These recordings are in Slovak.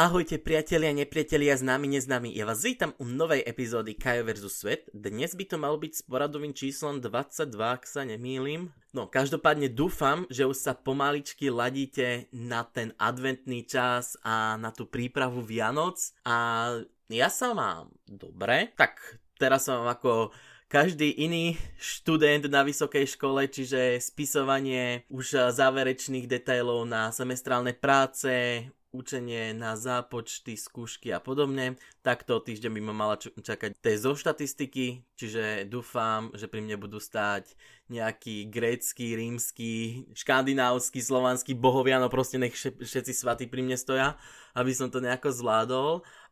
Ahojte priatelia, nepriatelia, známi, neznámi. Ja vás vítam u novej epizódy Kajo vs. Svet. Dnes by to malo byť s poradovým číslom 22, ak sa nemýlim. No, každopádne dúfam, že už sa pomaličky ladíte na ten adventný čas a na tú prípravu Vianoc. A ja sa mám dobre, tak teraz som ako každý iný študent na vysokej škole, čiže spisovanie už záverečných detailov na semestrálne práce, učenie na zápočty, skúšky a podobne. Takto týždeň by ma mala čakať tej zo štatistiky, čiže dúfam, že pri mne budú stáť nejaký grécky, rímsky, škandinávsky, slovanský bohovia, no proste nech všetci svatí pri mne stoja, aby som to nejako zvládol.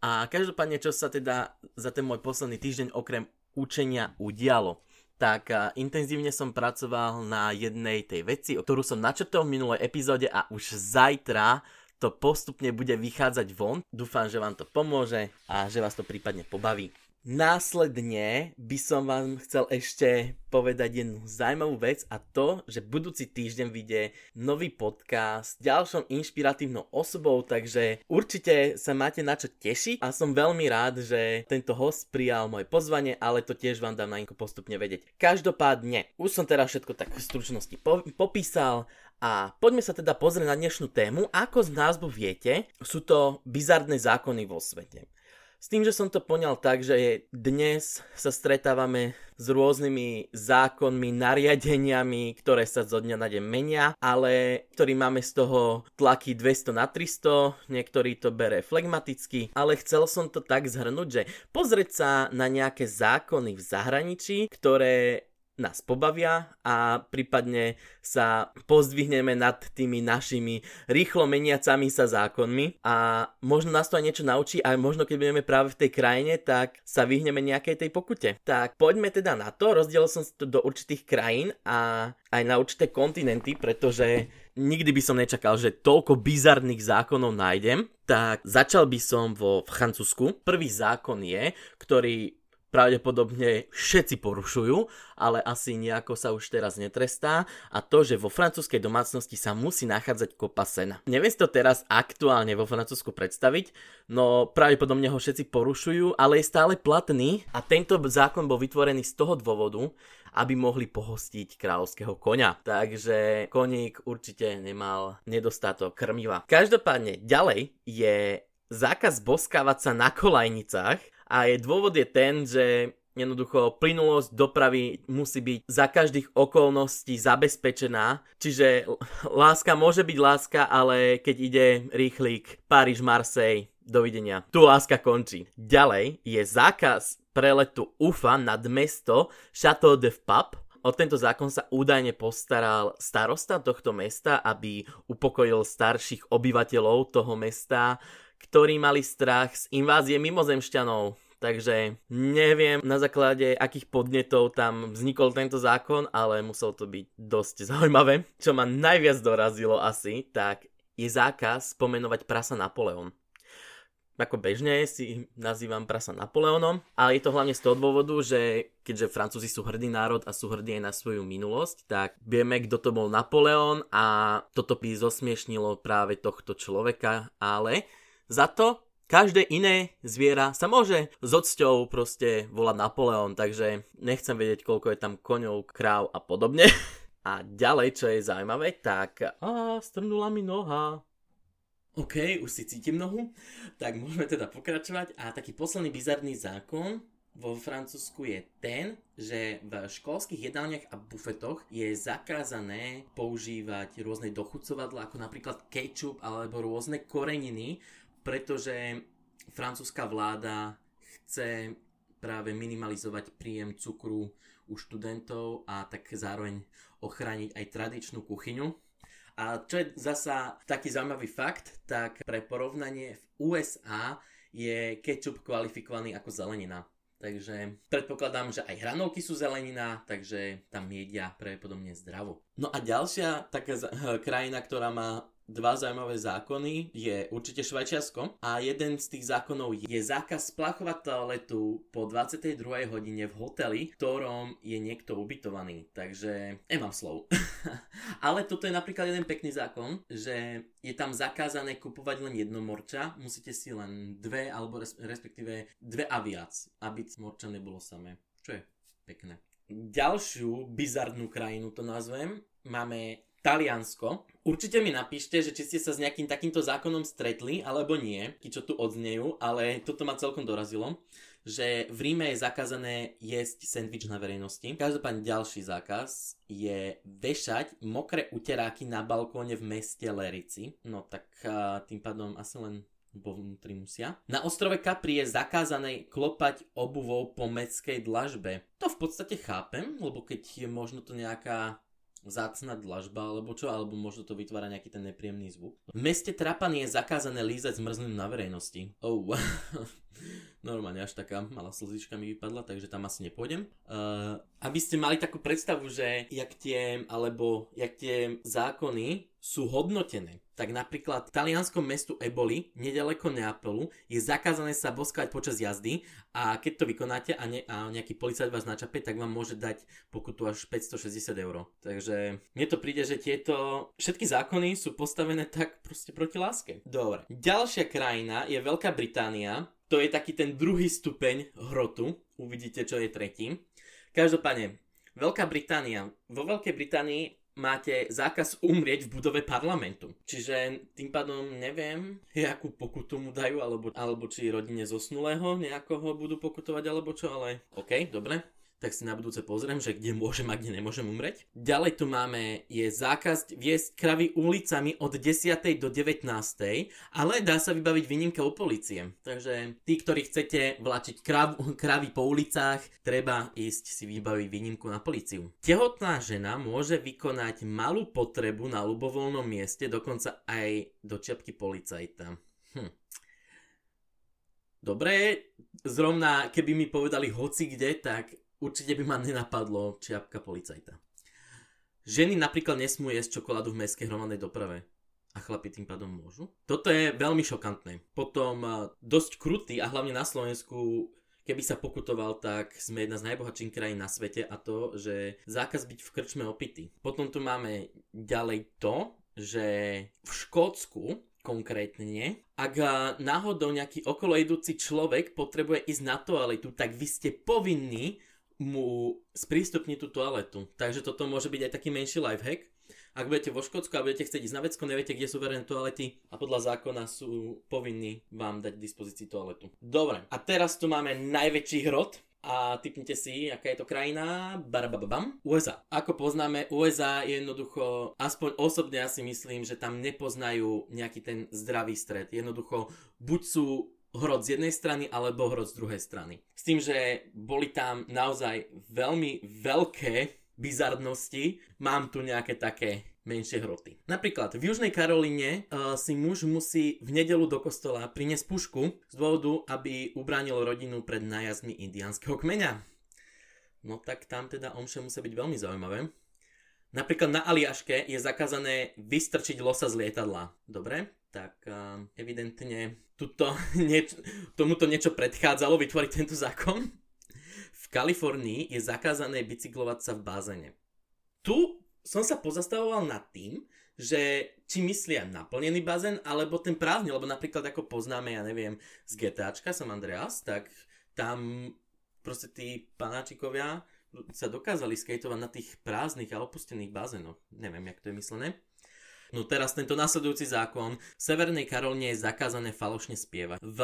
A každopádne, čo sa teda za ten môj posledný týždeň okrem učenia udialo tak intenzívne som pracoval na jednej tej veci, ktorú som načrtol v minulej epizóde a už zajtra to postupne bude vychádzať von. Dúfam, že vám to pomôže a že vás to prípadne pobaví. Následne by som vám chcel ešte povedať jednu zaujímavú vec a to, že budúci týždeň vyjde nový podcast s ďalšou inšpiratívnou osobou, takže určite sa máte na čo tešiť a som veľmi rád, že tento host prijal moje pozvanie, ale to tiež vám dám na postupne vedieť. Každopádne, už som teraz všetko tak v stručnosti po- popísal a poďme sa teda pozrieť na dnešnú tému. Ako z názvu viete, sú to bizardné zákony vo svete. S tým, že som to poňal tak, že dnes sa stretávame s rôznymi zákonmi, nariadeniami, ktoré sa zo dňa na deň menia, ale ktorý máme z toho tlaky 200 na 300, niektorý to bere flegmaticky, ale chcel som to tak zhrnúť, že pozrieť sa na nejaké zákony v zahraničí, ktoré nás pobavia a prípadne sa pozdvihneme nad tými našimi rýchlo meniacami sa zákonmi a možno nás to aj niečo naučí a možno keď budeme práve v tej krajine, tak sa vyhneme nejakej tej pokute. Tak poďme teda na to, rozdielil som to do určitých krajín a aj na určité kontinenty, pretože nikdy by som nečakal, že toľko bizarných zákonov nájdem. Tak začal by som vo Francúzsku. Prvý zákon je, ktorý pravdepodobne všetci porušujú, ale asi nejako sa už teraz netrestá a to, že vo francúzskej domácnosti sa musí nachádzať kopa sena. Neviem si to teraz aktuálne vo Francúzsku predstaviť, no pravdepodobne ho všetci porušujú, ale je stále platný a tento zákon bol vytvorený z toho dôvodu, aby mohli pohostiť kráľovského koňa. Takže koník určite nemal nedostatok krmiva. Každopádne ďalej je zákaz boskávať sa na kolajnicách a je dôvod je ten, že jednoducho plynulosť dopravy musí byť za každých okolností zabezpečená. Čiže láska môže byť láska, ale keď ide rýchlik Paríž, Marseille, dovidenia. Tu láska končí. Ďalej je zákaz preletu UFA nad mesto Chateau de Pape, O tento zákon sa údajne postaral starosta tohto mesta, aby upokojil starších obyvateľov toho mesta, ktorí mali strach z invázie mimozemšťanov. Takže neviem na základe akých podnetov tam vznikol tento zákon, ale musel to byť dosť zaujímavé. Čo ma najviac dorazilo asi, tak je zákaz pomenovať prasa Napoleon. Ako bežne si nazývam prasa Napoleonom, ale je to hlavne z toho dôvodu, že keďže Francúzi sú hrdý národ a sú hrdí aj na svoju minulosť, tak vieme, kto to bol Napoleon a toto by zosmiešnilo práve tohto človeka, ale za to každé iné zviera sa môže s odsťou proste volať Napoleon, takže nechcem vedieť, koľko je tam koňov, kráv a podobne. A ďalej, čo je zaujímavé, tak... A, strnula mi noha. OK, už si cítim nohu. Tak môžeme teda pokračovať. A taký posledný bizarný zákon vo Francúzsku je ten, že v školských jedálniach a bufetoch je zakázané používať rôzne dochucovadla, ako napríklad ketchup alebo rôzne koreniny, pretože francúzska vláda chce práve minimalizovať príjem cukru u študentov a tak zároveň ochrániť aj tradičnú kuchyňu. A čo je zasa taký zaujímavý fakt, tak pre porovnanie v USA je kečup kvalifikovaný ako zelenina. Takže predpokladám, že aj hranolky sú zelenina, takže tam jedia pravdepodobne zdravo. No a ďalšia taká krajina, ktorá má dva zaujímavé zákony je určite Švajčiarsko a jeden z tých zákonov je zákaz splachovať toaletu po 22. hodine v hoteli, v ktorom je niekto ubytovaný. Takže nemám slov. Ale toto je napríklad jeden pekný zákon, že je tam zakázané kupovať len jedno morča, musíte si len dve alebo respektíve dve a viac, aby morča nebolo samé. Čo je pekné. Ďalšiu bizarnú krajinu to nazvem, máme Taliansko. Určite mi napíšte, že či ste sa s nejakým takýmto zákonom stretli, alebo nie, čo tu odznejú, ale toto ma celkom dorazilo, že v Ríme je zakázané jesť sendvič na verejnosti. Každopádne ďalší zákaz je vešať mokré uteráky na balkóne v meste Lerici. No tak tým pádom asi len vo vnútri musia. Na ostrove Capri je zakázané klopať obuvou po mestskej dlažbe. To v podstate chápem, lebo keď je možno to nejaká zácna dlažba alebo čo, alebo možno to vytvára nejaký ten nepríjemný zvuk. V meste Trapany je zakázané lízať zmrzlinu na verejnosti. Oh, normálne až taká malá slzička mi vypadla, takže tam asi nepôjdem. Uh, aby ste mali takú predstavu, že jak tie, alebo jak tie zákony sú hodnotené tak napríklad v talianskom mestu Eboli, nedaleko Neapolu, je zakázané sa boskať počas jazdy a keď to vykonáte a, ne, a nejaký policajt vás načape, tak vám môže dať pokutu až 560 eur. Takže mne to príde, že tieto všetky zákony sú postavené tak proste proti láske. Dobre. Ďalšia krajina je Veľká Británia. To je taký ten druhý stupeň hrotu. Uvidíte, čo je tretí. Každopádne, Veľká Británia. Vo Veľkej Británii máte zákaz umrieť v budove parlamentu. Čiže tým pádom neviem, akú pokutu mu dajú, alebo, alebo či rodine zosnulého nejakoho budú pokutovať, alebo čo, ale OK, dobre tak si na budúce pozriem, že kde môžem a kde nemôžem umreť. Ďalej tu máme, je zákaz viesť kravy ulicami od 10. do 19. Ale dá sa vybaviť výnimka u policie. Takže tí, ktorí chcete vlačiť krav, kravy po ulicách, treba ísť si vybaviť výnimku na policiu. Tehotná žena môže vykonať malú potrebu na ľubovoľnom mieste, dokonca aj do čiapky policajta. Hm. Dobre, zrovna keby mi povedali hoci kde, tak určite by ma nenapadlo čiapka policajta. Ženy napríklad nesmú jesť čokoládu v mestskej hromadnej doprave. A chlapi tým pádom môžu. Toto je veľmi šokantné. Potom dosť krutý a hlavne na Slovensku keby sa pokutoval, tak sme jedna z najbohatších krajín na svete a to, že zákaz byť v krčme opity. Potom tu máme ďalej to, že v Škótsku konkrétne, ak náhodou nejaký okoloidúci človek potrebuje ísť na toaletu, tak vy ste povinní mu sprístupniť tú toaletu. Takže toto môže byť aj taký menší lifehack. Ak budete vo Škótsku a budete chcieť ísť na vecko, neviete, kde sú verejné toalety a podľa zákona sú povinní vám dať k dispozícii toaletu. Dobre, a teraz tu máme najväčší hrot, a typnite si, aká je to krajina, barababam, USA. Ako poznáme, USA je jednoducho, aspoň osobne ja si myslím, že tam nepoznajú nejaký ten zdravý stred. Jednoducho, buď sú hrot z jednej strany alebo hrot z druhej strany. S tým, že boli tam naozaj veľmi veľké bizarnosti, mám tu nejaké také menšie hroty. Napríklad v Južnej Karolíne uh, si muž musí v nedelu do kostola priniesť pušku z dôvodu, aby ubránil rodinu pred nájazdmi indiánskeho kmeňa. No tak tam teda omše musí byť veľmi zaujímavé. Napríklad na Aliaške je zakázané vystrčiť losa z lietadla. Dobre? tak uh, evidentne tuto, nieč- tomuto niečo predchádzalo vytvoriť tento zákon. V Kalifornii je zakázané bicyklovať sa v bazéne. Tu som sa pozastavoval nad tým, že či myslia naplnený bazén, alebo ten prázdny, lebo napríklad ako poznáme, ja neviem, z GTAčka San Andreas, tak tam proste tí panáčikovia sa dokázali skateovať na tých prázdnych a opustených bazénoch. Neviem, jak to je myslené. No teraz tento nasledujúci zákon. V Severnej Karoline je zakázané falošne spievať. V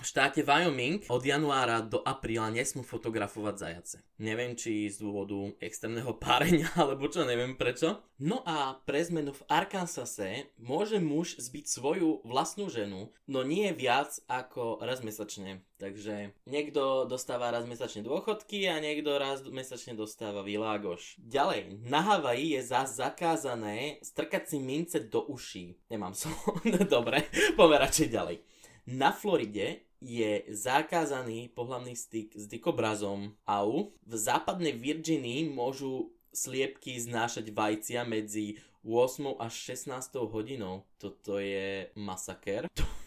v štáte Wyoming od januára do apríla nesmú fotografovať zajace. Neviem, či z dôvodu extrémneho párenia, alebo čo, neviem prečo. No a pre zmenu v Arkansase môže muž zbiť svoju vlastnú ženu, no nie viac ako raz mesačne. Takže niekto dostáva raz mesačne dôchodky a niekto raz mesačne dostáva világoš. Ďalej, na Havaji je zás zakázané strkať si mince do uší. Nemám som. Dobre, poďme ďalej. Na Floride je zakázaný pohľavný styk s dikobrazom AU. V západnej Virginii môžu sliepky znášať vajcia medzi 8 až 16 hodinou. Toto je masaker.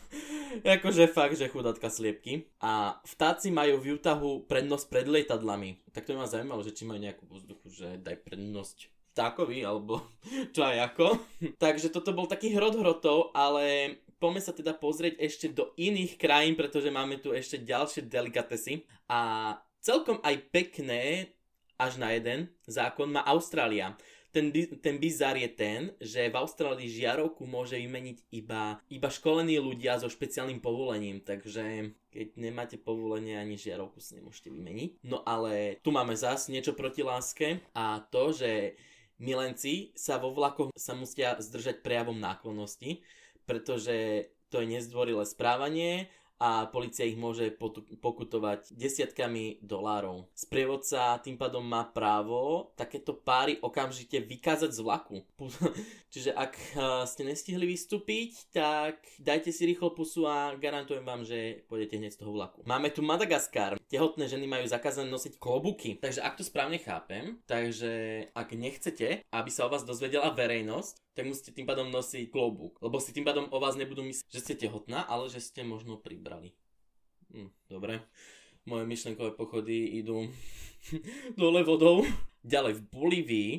akože fakt, že chudatka sliepky. A vtáci majú v Utahu prednosť pred lietadlami. Tak to ma zaujímalo, že či majú nejakú vzduchu, že daj prednosť vtákovi, alebo čo aj ako. Takže toto bol taký hrot hrotov, ale poďme sa teda pozrieť ešte do iných krajín, pretože máme tu ešte ďalšie delikatesy. A celkom aj pekné, až na jeden zákon má Austrália ten, ten bizar je ten, že v Austrálii žiarovku môže vymeniť iba, iba školení ľudia so špeciálnym povolením, takže keď nemáte povolenie ani žiarovku si nemôžete vymeniť. No ale tu máme zás niečo proti láske a to, že milenci sa vo vlakoch sa musia zdržať prejavom náklonnosti, pretože to je nezdvorilé správanie a policia ich môže pokutovať desiatkami dolárov. Sprievodca tým pádom má právo takéto páry okamžite vykázať z vlaku. Čiže ak eh, ste nestihli vystúpiť, tak dajte si rýchlo pusu a garantujem vám, že pôjdete hneď z toho vlaku. Máme tu Madagaskar. Tehotné ženy majú zakázané nosiť klobuky. Takže ak to správne chápem, takže ak nechcete, aby sa o vás dozvedela verejnosť, tak musíte tým pádom nosiť klobúk. Lebo si tým pádom o vás nebudú myslieť, že ste tehotná, ale že ste možno pribrali. Hm, dobre. Moje myšlenkové pochody idú dole vodou. Ďalej, v Bolívii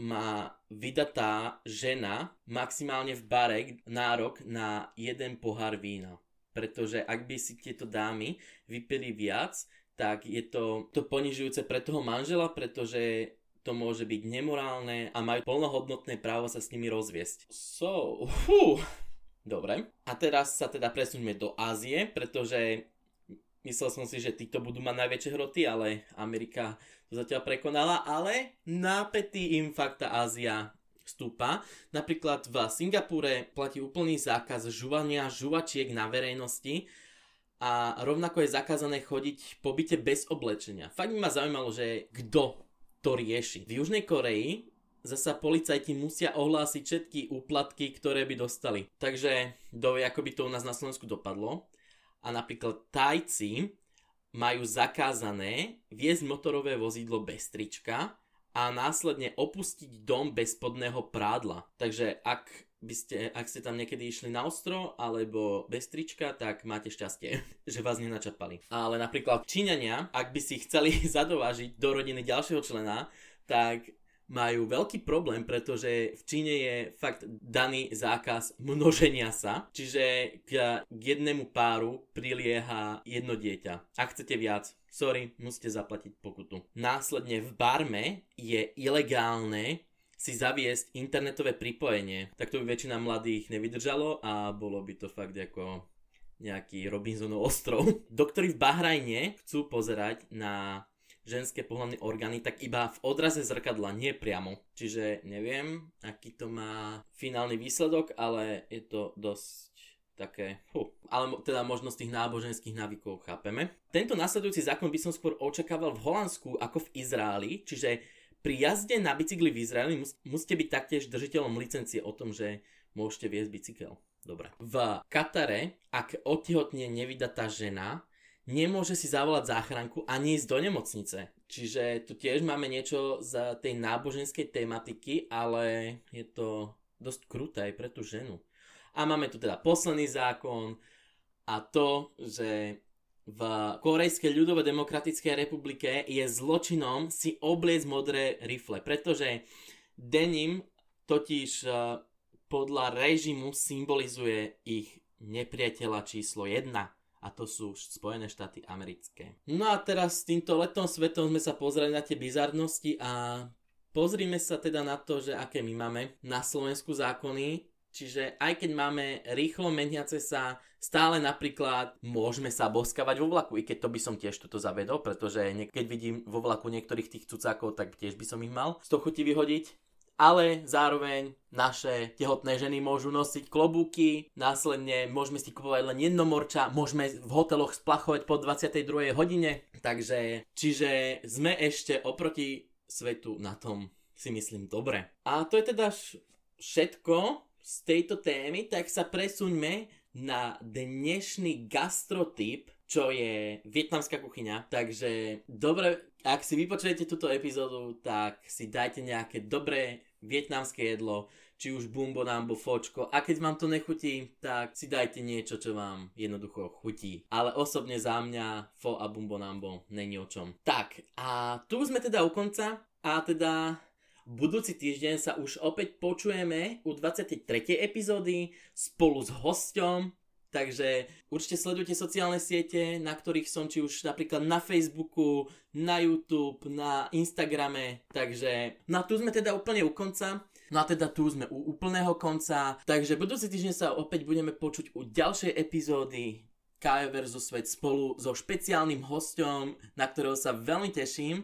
má vydatá žena maximálne v bare nárok na jeden pohár vína. Pretože ak by si tieto dámy vypili viac, tak je to, to ponižujúce pre toho manžela, pretože to môže byť nemorálne a majú plnohodnotné právo sa s nimi rozviesť. So, fú. Dobre. A teraz sa teda presuňme do Ázie, pretože myslel som si, že títo budú mať najväčšie hroty, ale Amerika to zatiaľ prekonala, ale nápetý im fakt tá Ázia stúpa. Napríklad v Singapúre platí úplný zákaz žuvania žuvačiek na verejnosti a rovnako je zakázané chodiť po byte bez oblečenia. Fakt by ma zaujímalo, že kto to rieši. V Južnej Koreji zasa policajti musia ohlásiť všetky úplatky, ktoré by dostali. Takže dovie, ako by to u nás na Slovensku dopadlo. A napríklad Tajci majú zakázané viesť motorové vozidlo bez trička a následne opustiť dom bez spodného prádla. Takže ak by ste, ak ste tam niekedy išli na ostro alebo bez trička, tak máte šťastie, že vás nenačapali. Ale napríklad Číňania, ak by si chceli zadovážiť do rodiny ďalšieho člena, tak majú veľký problém, pretože v Číne je fakt daný zákaz množenia sa, čiže k, jednému páru prilieha jedno dieťa. Ak chcete viac, sorry, musíte zaplatiť pokutu. Následne v Barme je ilegálne si zaviesť internetové pripojenie. Tak to by väčšina mladých nevydržalo a bolo by to fakt ako nejaký Robinsonov ostrov. Doktori v Bahrajne chcú pozerať na ženské pohľadné orgány, tak iba v odraze zrkadla, nie priamo. Čiže neviem, aký to má finálny výsledok, ale je to dosť také, huh. ale teda možno z tých náboženských návykov chápeme. Tento nasledujúci zákon by som skôr očakával v Holandsku ako v Izraeli, čiže pri jazde na bicykli v Izraeli mus, musíte byť taktiež držiteľom licencie o tom, že môžete viesť bicykel. Dobre. V Katare, ak otehotne nevydatá žena, nemôže si zavolať záchranku ani ísť do nemocnice. Čiže tu tiež máme niečo z tej náboženskej tematiky, ale je to dosť kruté aj pre tú ženu. A máme tu teda posledný zákon a to, že v Korejskej ľudovej demokratickej republike je zločinom si obliecť modré rifle, pretože denim totiž eh, podľa režimu symbolizuje ich nepriateľa číslo 1 a to sú Spojené štáty americké. No a teraz s týmto letom svetom sme sa pozreli na tie bizarnosti a pozrime sa teda na to, že aké my máme na Slovensku zákony, Čiže aj keď máme rýchlo meniace sa, stále napríklad môžeme sa boskavať vo vlaku, i keď to by som tiež toto zavedol, pretože keď vidím vo vlaku niektorých tých cucákov, tak tiež by som ich mal z toho chuti vyhodiť ale zároveň naše tehotné ženy môžu nosiť klobúky, následne môžeme si kupovať len jedno morča, môžeme v hoteloch splachovať po 22. hodine, takže čiže sme ešte oproti svetu na tom si myslím dobre. A to je teda všetko z tejto témy, tak sa presuňme na dnešný gastrotyp, čo je vietnamská kuchyňa. Takže dobre, ak si vypočujete túto epizódu, tak si dajte nejaké dobré vietnamské jedlo, či už bumbo nambo, fočko. A keď vám to nechutí, tak si dajte niečo, čo vám jednoducho chutí. Ale osobne za mňa fo a bumbo nambo není o čom. Tak, a tu sme teda u konca a teda Budúci týždeň sa už opäť počujeme u 23. epizódy spolu s hosťom, takže určite sledujte sociálne siete, na ktorých som či už napríklad na Facebooku, na YouTube, na Instagrame, takže no a tu sme teda úplne u konca. No a teda tu sme u úplného konca, takže budúci týždeň sa opäť budeme počuť u ďalšej epizódy KF versus Svet spolu so špeciálnym hosťom, na ktorého sa veľmi teším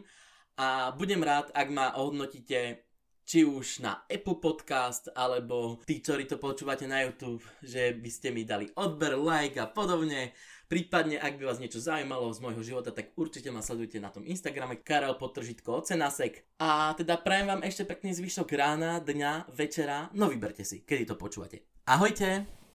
a budem rád, ak ma ohodnotíte či už na Apple Podcast, alebo tí, ktorí to počúvate na YouTube, že by ste mi dali odber, like a podobne. Prípadne, ak by vás niečo zaujímalo z môjho života, tak určite ma sledujte na tom Instagrame Karel Potržitko Ocenasek. A teda prajem vám ešte pekný zvyšok rána, dňa, večera, no vyberte si, kedy to počúvate. Ahojte!